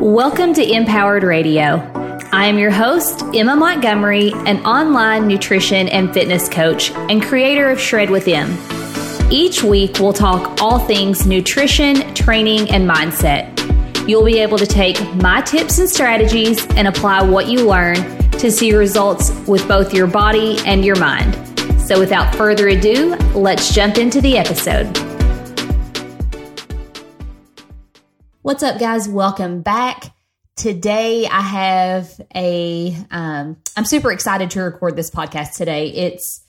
Welcome to Empowered Radio. I am your host, Emma Montgomery, an online nutrition and fitness coach and creator of Shred with Em. Each week, we'll talk all things nutrition, training, and mindset. You'll be able to take my tips and strategies and apply what you learn to see results with both your body and your mind. So, without further ado, let's jump into the episode. What's up, guys? Welcome back. Today, I have a. am super excited to record this podcast today. It's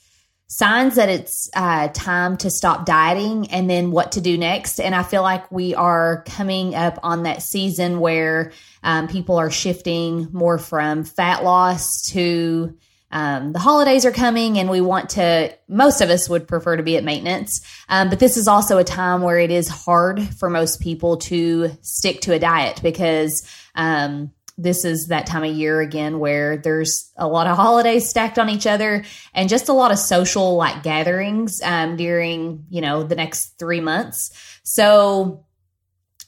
signs that it's uh, time to stop dieting and then what to do next. And I feel like we are coming up on that season where um, people are shifting more from fat loss to um, the holidays are coming and we want to, most of us would prefer to be at maintenance. Um, but this is also a time where it is hard for most people to stick to a diet because, um, this is that time of year again where there's a lot of holidays stacked on each other and just a lot of social like gatherings um, during you know the next three months so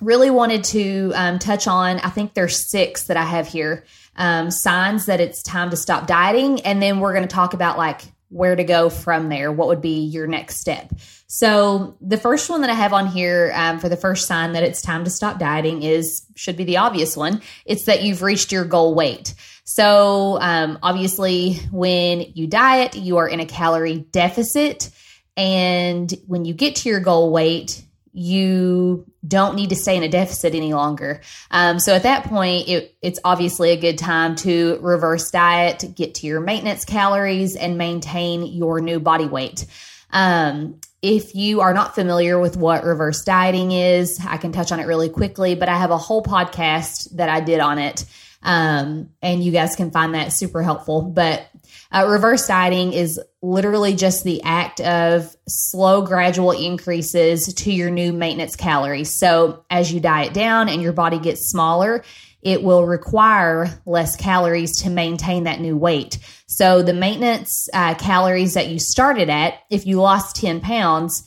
really wanted to um, touch on i think there's six that i have here um, signs that it's time to stop dieting. And then we're going to talk about like where to go from there. What would be your next step? So the first one that I have on here um, for the first sign that it's time to stop dieting is should be the obvious one. It's that you've reached your goal weight. So um, obviously, when you diet, you are in a calorie deficit, and when you get to your goal weight, you don't need to stay in a deficit any longer. Um, so at that point, it, it's obviously a good time to reverse diet, get to your maintenance calories, and maintain your new body weight. Um, if you are not familiar with what reverse dieting is, I can touch on it really quickly, but I have a whole podcast that I did on it. Um, and you guys can find that super helpful. But uh, reverse dieting is literally just the act of slow, gradual increases to your new maintenance calories. So as you diet down and your body gets smaller, it will require less calories to maintain that new weight. So the maintenance uh, calories that you started at, if you lost 10 pounds,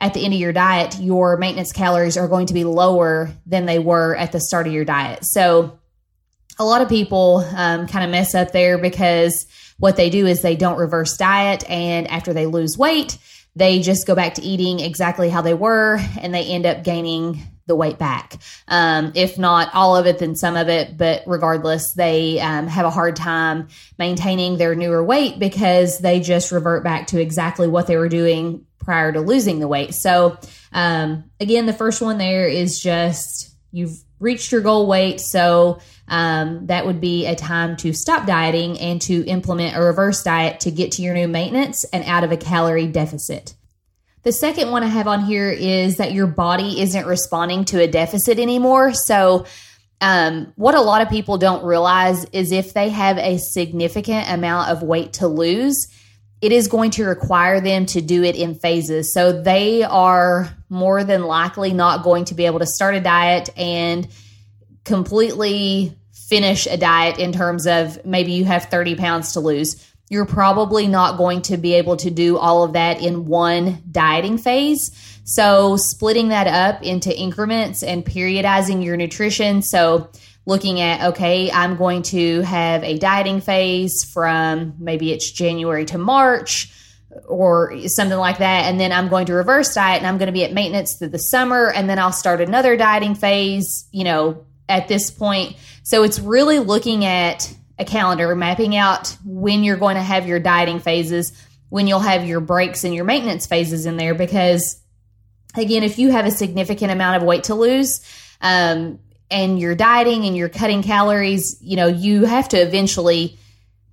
at the end of your diet, your maintenance calories are going to be lower than they were at the start of your diet. So, a lot of people um, kind of mess up there because what they do is they don't reverse diet and after they lose weight, they just go back to eating exactly how they were and they end up gaining the weight back. Um, if not all of it, then some of it. But regardless, they um, have a hard time maintaining their newer weight because they just revert back to exactly what they were doing prior to losing the weight. So, um, again, the first one there is just you've reached your goal weight. So um, that would be a time to stop dieting and to implement a reverse diet to get to your new maintenance and out of a calorie deficit. The second one I have on here is that your body isn't responding to a deficit anymore. So, um, what a lot of people don't realize is if they have a significant amount of weight to lose, it is going to require them to do it in phases. So they are more than likely not going to be able to start a diet and completely finish a diet in terms of maybe you have 30 pounds to lose. You're probably not going to be able to do all of that in one dieting phase. So, splitting that up into increments and periodizing your nutrition. So, looking at, okay, I'm going to have a dieting phase from maybe it's January to March or something like that. And then I'm going to reverse diet and I'm going to be at maintenance through the summer. And then I'll start another dieting phase, you know, at this point. So it's really looking at a calendar, mapping out when you're going to have your dieting phases, when you'll have your breaks and your maintenance phases in there. Because again, if you have a significant amount of weight to lose, um, and you're dieting and you're cutting calories, you know, you have to eventually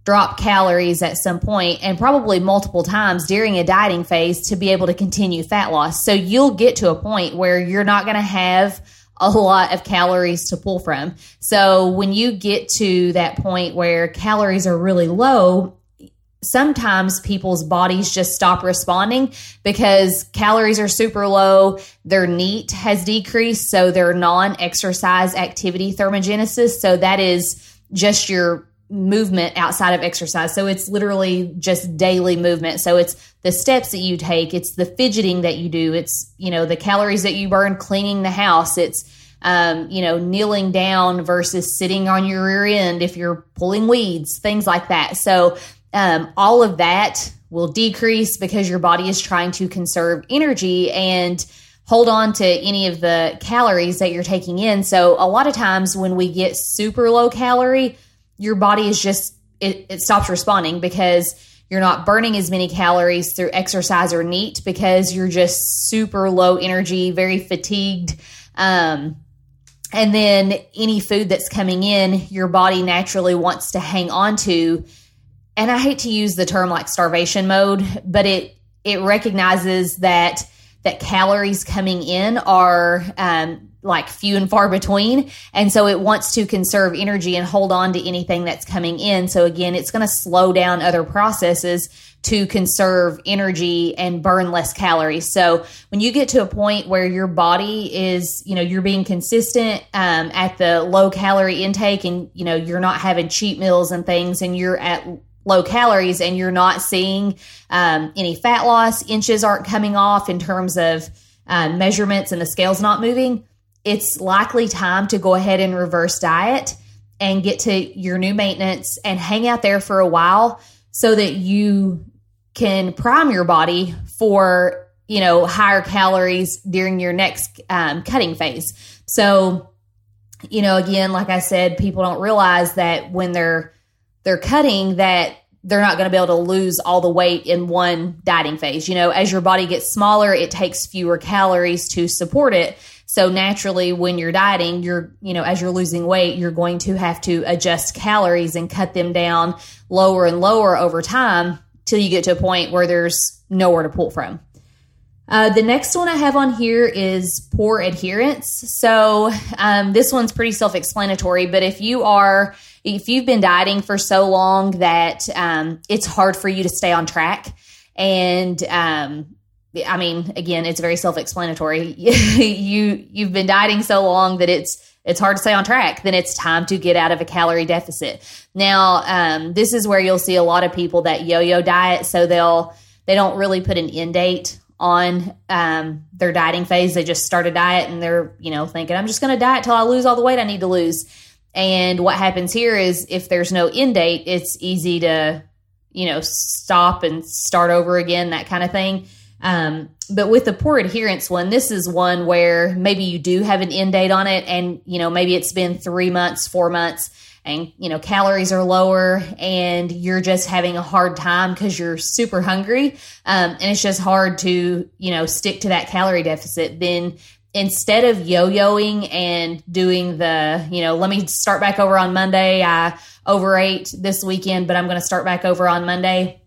drop calories at some point and probably multiple times during a dieting phase to be able to continue fat loss. So you'll get to a point where you're not going to have a lot of calories to pull from. So when you get to that point where calories are really low, sometimes people's bodies just stop responding because calories are super low, their NEAT has decreased, so their non exercise activity thermogenesis. So that is just your movement outside of exercise. So it's literally just daily movement. So it's the steps that you take, it's the fidgeting that you do, it's, you know, the calories that you burn cleaning the house, it's um, you know, kneeling down versus sitting on your rear end if you're pulling weeds, things like that. So, um, all of that will decrease because your body is trying to conserve energy and hold on to any of the calories that you're taking in. So, a lot of times when we get super low calorie, your body is just, it, it stops responding because you're not burning as many calories through exercise or NEAT because you're just super low energy, very fatigued. Um, and then any food that's coming in, your body naturally wants to hang on to. And I hate to use the term like starvation mode, but it it recognizes that that calories coming in are um, like few and far between. And so it wants to conserve energy and hold on to anything that's coming in. So again, it's going to slow down other processes to conserve energy and burn less calories. So when you get to a point where your body is, you know, you're being consistent um, at the low calorie intake and, you know, you're not having cheat meals and things and you're at low calories and you're not seeing um, any fat loss, inches aren't coming off in terms of uh, measurements and the scale's not moving, it's likely time to go ahead and reverse diet and get to your new maintenance and hang out there for a while so that you can prime your body for you know higher calories during your next um, cutting phase. So you know again like i said people don't realize that when they're they're cutting that they're not going to be able to lose all the weight in one dieting phase. You know as your body gets smaller it takes fewer calories to support it so naturally, when you're dieting, you're, you know, as you're losing weight, you're going to have to adjust calories and cut them down lower and lower over time till you get to a point where there's nowhere to pull from. Uh, the next one I have on here is poor adherence. So um, this one's pretty self-explanatory, but if you are if you've been dieting for so long that um, it's hard for you to stay on track, and um, I mean, again, it's very self-explanatory. you you've been dieting so long that it's it's hard to stay on track. Then it's time to get out of a calorie deficit. Now, um, this is where you'll see a lot of people that yo-yo diet. So they'll they don't really put an end date on um, their dieting phase. They just start a diet and they're you know thinking I'm just going to diet till I lose all the weight I need to lose. And what happens here is if there's no end date, it's easy to you know stop and start over again, that kind of thing. Um, but with the poor adherence one, this is one where maybe you do have an end date on it, and you know maybe it's been three months, four months, and you know calories are lower, and you're just having a hard time because you're super hungry, um, and it's just hard to you know stick to that calorie deficit. Then instead of yo-yoing and doing the you know let me start back over on Monday, I overate this weekend, but I'm going to start back over on Monday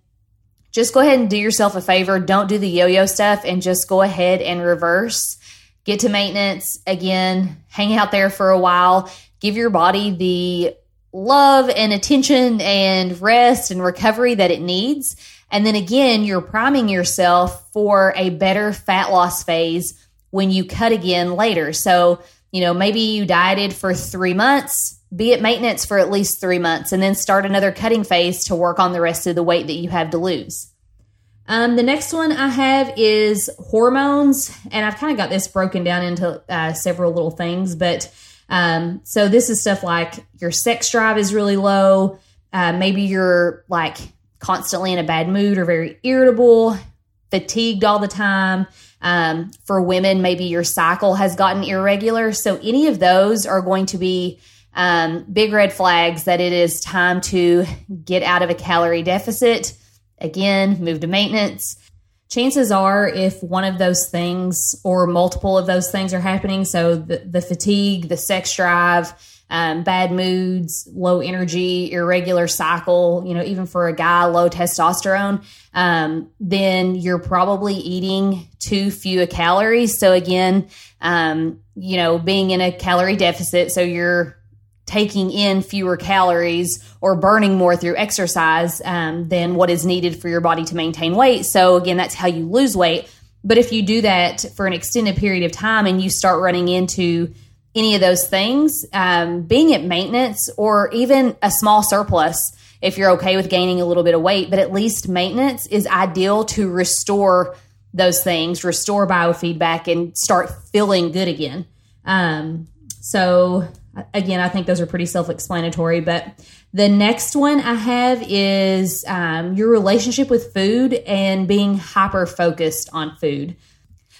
just go ahead and do yourself a favor. Don't do the yo yo stuff and just go ahead and reverse. Get to maintenance again, hang out there for a while, give your body the love and attention and rest and recovery that it needs. And then again, you're priming yourself for a better fat loss phase when you cut again later. So, you know, maybe you dieted for three months, be at maintenance for at least three months and then start another cutting phase to work on the rest of the weight that you have to lose. Um, the next one I have is hormones, and I've kind of got this broken down into uh, several little things. But um, so this is stuff like your sex drive is really low. Uh, maybe you're like constantly in a bad mood or very irritable, fatigued all the time. Um, for women, maybe your cycle has gotten irregular. So any of those are going to be um, big red flags that it is time to get out of a calorie deficit. Again, move to maintenance. Chances are, if one of those things or multiple of those things are happening, so the, the fatigue, the sex drive, um, bad moods, low energy, irregular cycle, you know, even for a guy, low testosterone, um, then you're probably eating too few calories. So again, um, you know, being in a calorie deficit, so you're taking in fewer calories or burning more through exercise um, than what is needed for your body to maintain weight. So, again, that's how you lose weight. But if you do that for an extended period of time and you start running into any of those things, um, being at maintenance or even a small surplus, if you're okay with gaining a little bit of weight, but at least maintenance is ideal to restore those things, restore biofeedback, and start feeling good again. Um, so again, I think those are pretty self explanatory. But the next one I have is um, your relationship with food and being hyper focused on food.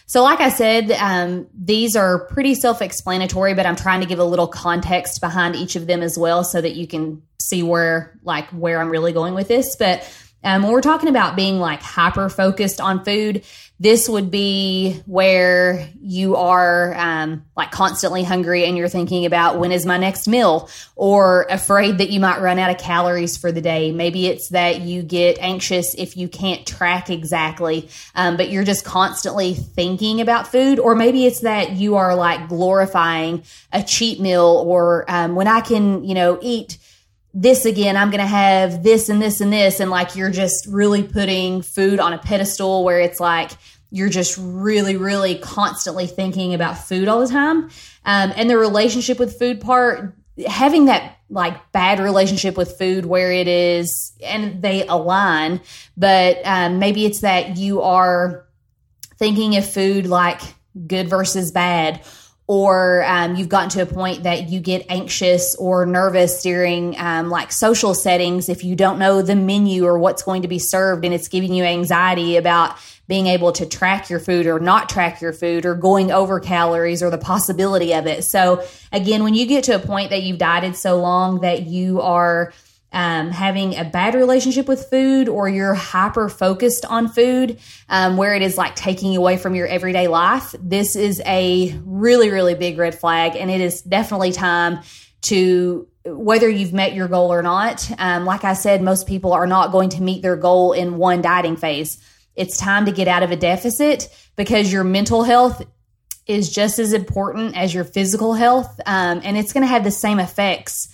So, like I said, um, these are pretty self explanatory, but I'm trying to give a little context behind each of them as well so that you can see where, like, where I'm really going with this. But um, when we're talking about being like hyper focused on food, this would be where you are um, like constantly hungry and you're thinking about when is my next meal or afraid that you might run out of calories for the day. Maybe it's that you get anxious if you can't track exactly, um, but you're just constantly thinking about food. Or maybe it's that you are like glorifying a cheat meal or um, when I can, you know, eat this again, I'm going to have this and this and this. And like you're just really putting food on a pedestal where it's like you're just really, really constantly thinking about food all the time. Um, and the relationship with food part, having that like bad relationship with food where it is and they align, but um, maybe it's that you are thinking of food like good versus bad or um, you've gotten to a point that you get anxious or nervous during um, like social settings if you don't know the menu or what's going to be served and it's giving you anxiety about being able to track your food or not track your food or going over calories or the possibility of it. So again when you get to a point that you've dieted so long that you are um, having a bad relationship with food or you're hyper focused on food um, where it is like taking away from your everyday life, this is a really, really big red flag. And it is definitely time to whether you've met your goal or not. Um, like I said, most people are not going to meet their goal in one dieting phase. It's time to get out of a deficit because your mental health is just as important as your physical health. Um, and it's going to have the same effects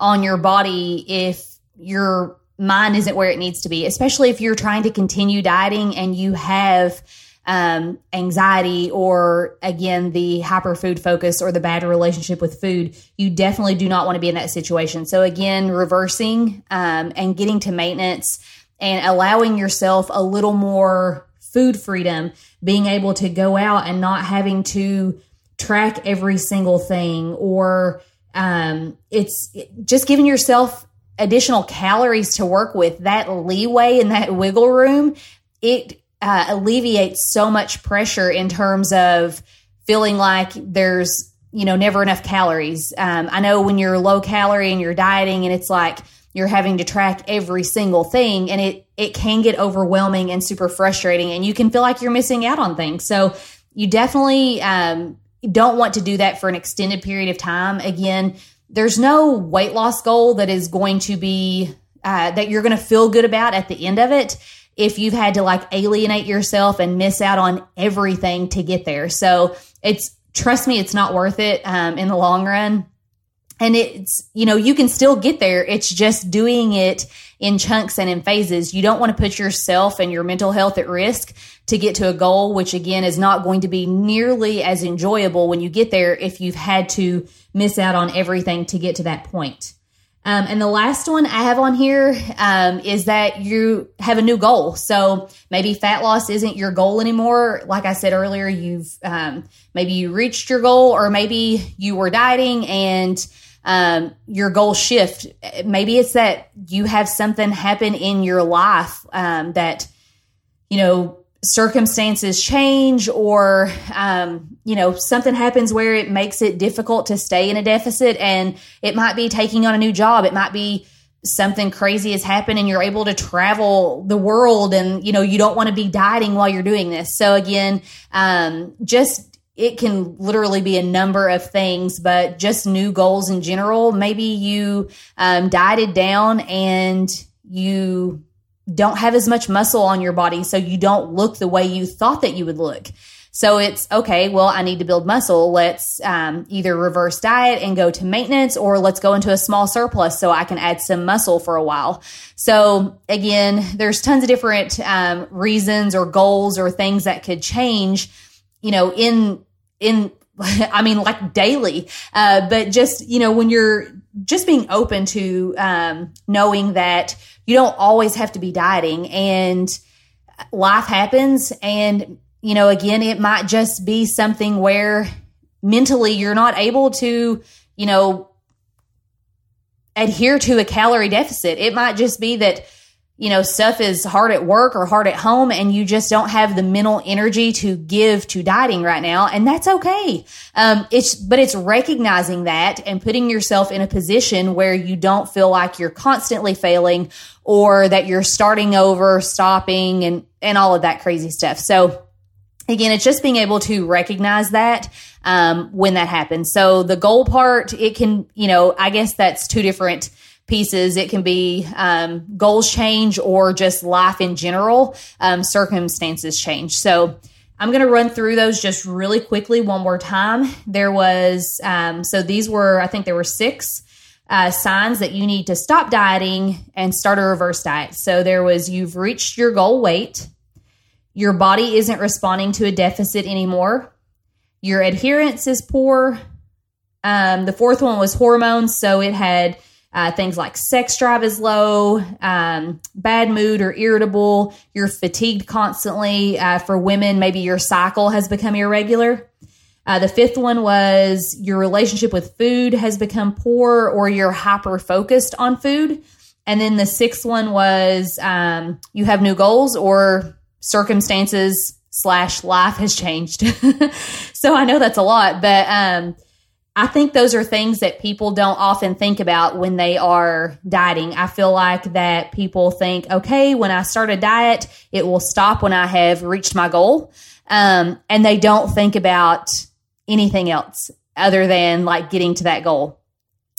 on your body if your mind isn't where it needs to be, especially if you're trying to continue dieting and you have um, anxiety or again the hyper food focus or the bad relationship with food you definitely do not want to be in that situation. So again reversing um, and getting to maintenance and allowing yourself a little more food freedom being able to go out and not having to track every single thing or um, it's just giving yourself additional calories to work with, that leeway and that wiggle room, it uh, alleviates so much pressure in terms of feeling like there's, you know, never enough calories. Um, I know when you're low calorie and you're dieting and it's like you're having to track every single thing and it, it can get overwhelming and super frustrating and you can feel like you're missing out on things. So you definitely, um, don't want to do that for an extended period of time. Again, there's no weight loss goal that is going to be uh, that you're going to feel good about at the end of it if you've had to like alienate yourself and miss out on everything to get there. So it's trust me, it's not worth it um, in the long run. And it's, you know, you can still get there. It's just doing it in chunks and in phases. You don't want to put yourself and your mental health at risk to get to a goal, which again is not going to be nearly as enjoyable when you get there if you've had to miss out on everything to get to that point. Um, and the last one I have on here um, is that you have a new goal. So maybe fat loss isn't your goal anymore. Like I said earlier, you've um, maybe you reached your goal, or maybe you were dieting and um, your goal shift. Maybe it's that you have something happen in your life um, that you know circumstances change or um, you know something happens where it makes it difficult to stay in a deficit and it might be taking on a new job it might be something crazy has happened and you're able to travel the world and you know you don't want to be dieting while you're doing this so again um, just it can literally be a number of things but just new goals in general maybe you um, dieted down and you don't have as much muscle on your body, so you don't look the way you thought that you would look. So it's okay, well, I need to build muscle. Let's um, either reverse diet and go to maintenance, or let's go into a small surplus so I can add some muscle for a while. So again, there's tons of different um, reasons or goals or things that could change, you know, in, in, I mean, like daily. Uh, but just, you know, when you're just being open to um, knowing that you don't always have to be dieting and life happens and you know again it might just be something where mentally you're not able to, you know, adhere to a calorie deficit. It might just be that you know, stuff is hard at work or hard at home and you just don't have the mental energy to give to dieting right now. And that's okay. Um, it's, but it's recognizing that and putting yourself in a position where you don't feel like you're constantly failing or that you're starting over, stopping and, and all of that crazy stuff. So, again, it's just being able to recognize that um, when that happens. So the goal part, it can, you know, I guess that's two different pieces. It can be um, goals change or just life in general, um, circumstances change. So I'm going to run through those just really quickly one more time. There was, um, so these were, I think there were six. Uh, signs that you need to stop dieting and start a reverse diet. So there was you've reached your goal weight, your body isn't responding to a deficit anymore, your adherence is poor. Um, the fourth one was hormones. So it had uh, things like sex drive is low, um, bad mood or irritable, you're fatigued constantly. Uh, for women, maybe your cycle has become irregular. Uh, the fifth one was your relationship with food has become poor or you're hyper focused on food. And then the sixth one was um, you have new goals or circumstances slash life has changed. so I know that's a lot, but um, I think those are things that people don't often think about when they are dieting. I feel like that people think, okay, when I start a diet, it will stop when I have reached my goal. Um, and they don't think about anything else other than like getting to that goal.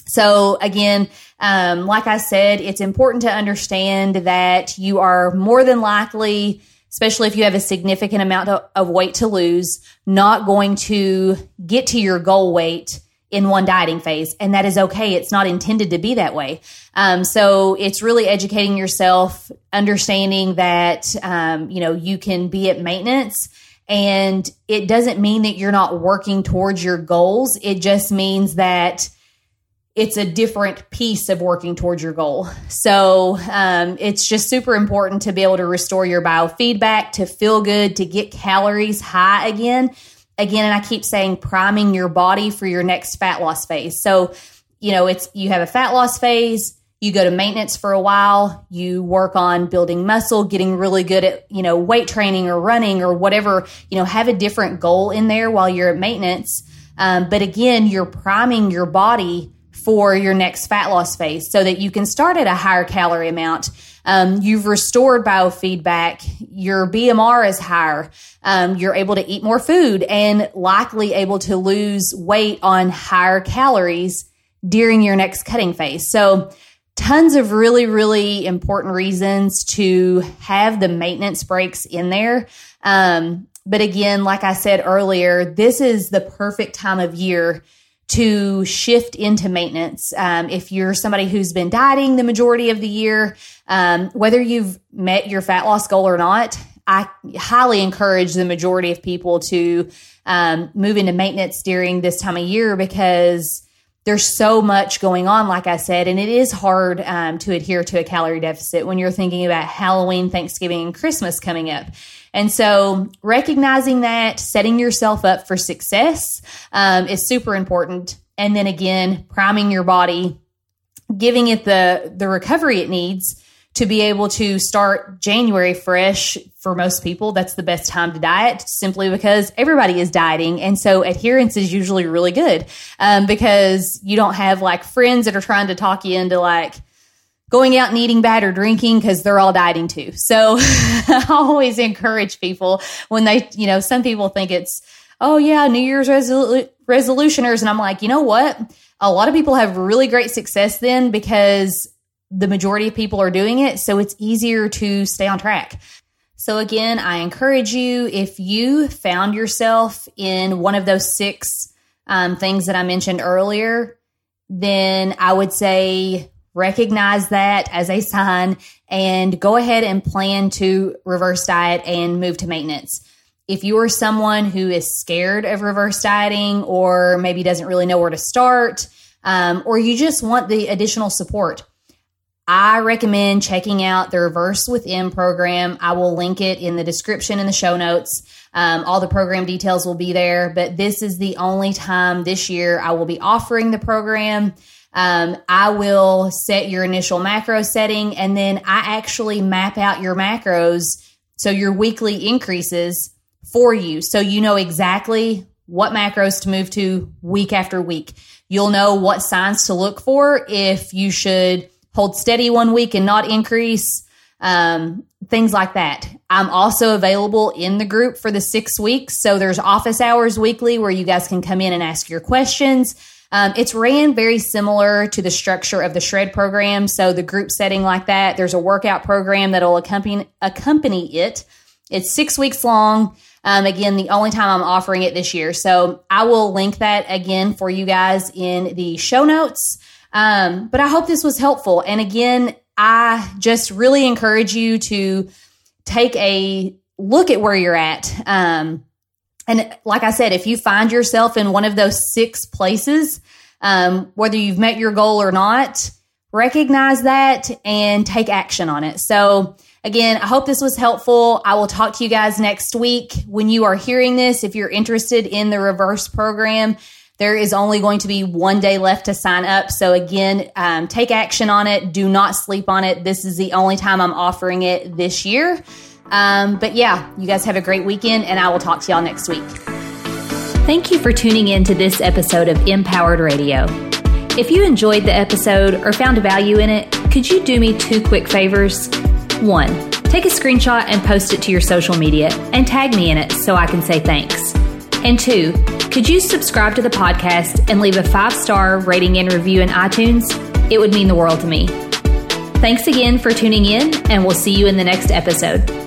So again, um, like I said, it's important to understand that you are more than likely especially if you have a significant amount of, weight to lose, not going to get to your goal weight in one dieting phase, and that is okay. It's not intended to be that way. Um, so it's really educating yourself, understanding that um, you know you can be at maintenance, and it doesn't mean that you're not working towards your goals. It just means that it's a different piece of working towards your goal. So um, it's just super important to be able to restore your biofeedback, to feel good, to get calories high again again, and I keep saying priming your body for your next fat loss phase. So, you know, it's you have a fat loss phase, you go to maintenance for a while, you work on building muscle, getting really good at, you know, weight training or running or whatever, you know, have a different goal in there while you're at maintenance. Um, but again, you're priming your body for your next fat loss phase so that you can start at a higher calorie amount um, you've restored biofeedback. Your BMR is higher. Um, you're able to eat more food and likely able to lose weight on higher calories during your next cutting phase. So, tons of really, really important reasons to have the maintenance breaks in there. Um, but again, like I said earlier, this is the perfect time of year to shift into maintenance. Um, if you're somebody who's been dieting the majority of the year, um, whether you've met your fat loss goal or not, I highly encourage the majority of people to um, move into maintenance during this time of year because there's so much going on, like I said, and it is hard um, to adhere to a calorie deficit when you're thinking about Halloween, Thanksgiving, and Christmas coming up. And so recognizing that, setting yourself up for success um, is super important. And then again, priming your body, giving it the, the recovery it needs to be able to start January fresh for most people, that's the best time to diet simply because everybody is dieting. And so adherence is usually really good um, because you don't have like friends that are trying to talk you into like, going out and eating bad or drinking because they're all dieting too. So I always encourage people when they, you know, some people think it's, oh yeah, New Year's resolu- resolutioners. And I'm like, you know what? A lot of people have really great success then because the majority of people are doing it. So it's easier to stay on track. So again, I encourage you if you found yourself in one of those six um, things that I mentioned earlier, then I would say recognize that as a sign and go ahead and plan to reverse diet and move to maintenance. If you are someone who is scared of reverse dieting or maybe doesn't really know where to start, um, or you just want the additional support, I recommend checking out the Reverse with Em program. I will link it in the description in the show notes. Um, all the program details will be there, but this is the only time this year I will be offering the program. Um, I will set your initial macro setting and then I actually map out your macros. So your weekly increases for you. So you know exactly what macros to move to week after week. You'll know what signs to look for if you should hold steady one week and not increase, um, things like that. I'm also available in the group for the six weeks. So there's office hours weekly where you guys can come in and ask your questions. Um, it's ran very similar to the structure of the shred program. So the group setting like that, there's a workout program that'll accompany accompany it. It's six weeks long. Um, again, the only time I'm offering it this year. So I will link that again for you guys in the show notes. Um, but I hope this was helpful. And again, I just really encourage you to take a look at where you're at. Um, and like I said, if you find yourself in one of those six places, um, whether you've met your goal or not, recognize that and take action on it. So, again, I hope this was helpful. I will talk to you guys next week. When you are hearing this, if you're interested in the reverse program, there is only going to be one day left to sign up. So, again, um, take action on it. Do not sleep on it. This is the only time I'm offering it this year. Um, but yeah, you guys have a great weekend, and I will talk to y'all next week. Thank you for tuning in to this episode of Empowered Radio. If you enjoyed the episode or found value in it, could you do me two quick favors? One, take a screenshot and post it to your social media and tag me in it so I can say thanks. And two, could you subscribe to the podcast and leave a five star rating and review in iTunes? It would mean the world to me. Thanks again for tuning in, and we'll see you in the next episode.